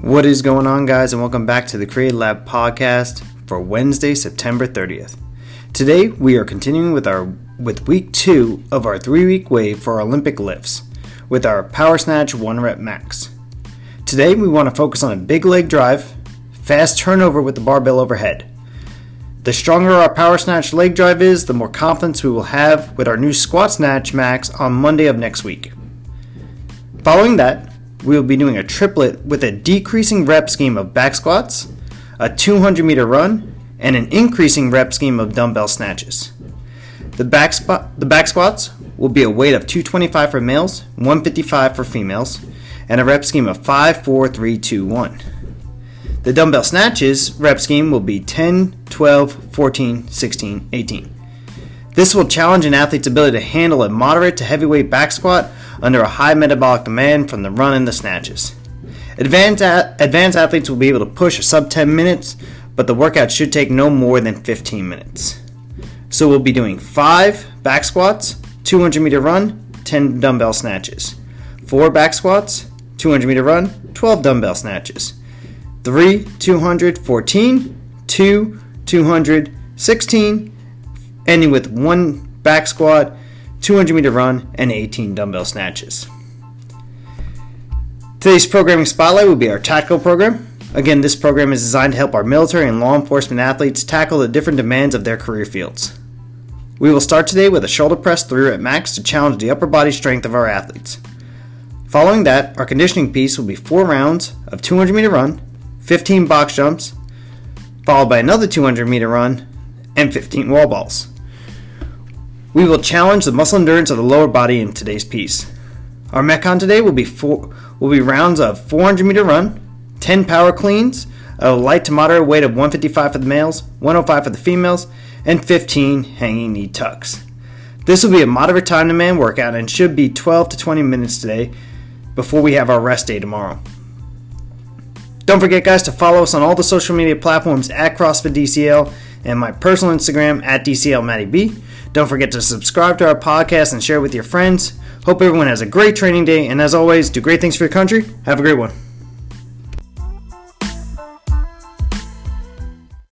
What is going on, guys, and welcome back to the Create Lab podcast for Wednesday, September 30th. Today, we are continuing with our with week two of our three-week wave for Olympic lifts with our power snatch one rep max. Today, we want to focus on a big leg drive, fast turnover with the barbell overhead. The stronger our power snatch leg drive is, the more confidence we will have with our new squat snatch max on Monday of next week. Following that, we will be doing a triplet with a decreasing rep scheme of back squats, a 200 meter run, and an increasing rep scheme of dumbbell snatches. The back, the back squats will be a weight of 225 for males, 155 for females, and a rep scheme of 5, 4, 3, 2, 1. The dumbbell snatches rep scheme will be 10, 12, 14, 16, 18. This will challenge an athlete's ability to handle a moderate to heavyweight back squat under a high metabolic demand from the run and the snatches. Advanced, advanced athletes will be able to push a sub 10 minutes, but the workout should take no more than 15 minutes. So we'll be doing 5 back squats, 200 meter run, 10 dumbbell snatches. 4 back squats, 200 meter run, 12 dumbbell snatches. 3 200 14, 2 200 16, ending with 1 back squat, 200 meter run, and 18 dumbbell snatches. Today's programming spotlight will be our tactical program. Again, this program is designed to help our military and law enforcement athletes tackle the different demands of their career fields. We will start today with a shoulder press 3 rep max to challenge the upper body strength of our athletes. Following that, our conditioning piece will be 4 rounds of 200 meter run, 15 box jumps, followed by another 200 meter run, and 15 wall balls. We will challenge the muscle endurance of the lower body in today's piece. Our Metcon today will be four, will be rounds of 400 meter run, 10 power cleans, a light to moderate weight of 155 for the males, 105 for the females, and 15 hanging knee tucks. This will be a moderate time demand workout and should be 12 to 20 minutes today before we have our rest day tomorrow. Don't forget, guys, to follow us on all the social media platforms at CrossFit DCL and my personal Instagram at DCL Don't forget to subscribe to our podcast and share it with your friends. Hope everyone has a great training day, and as always, do great things for your country. Have a great one.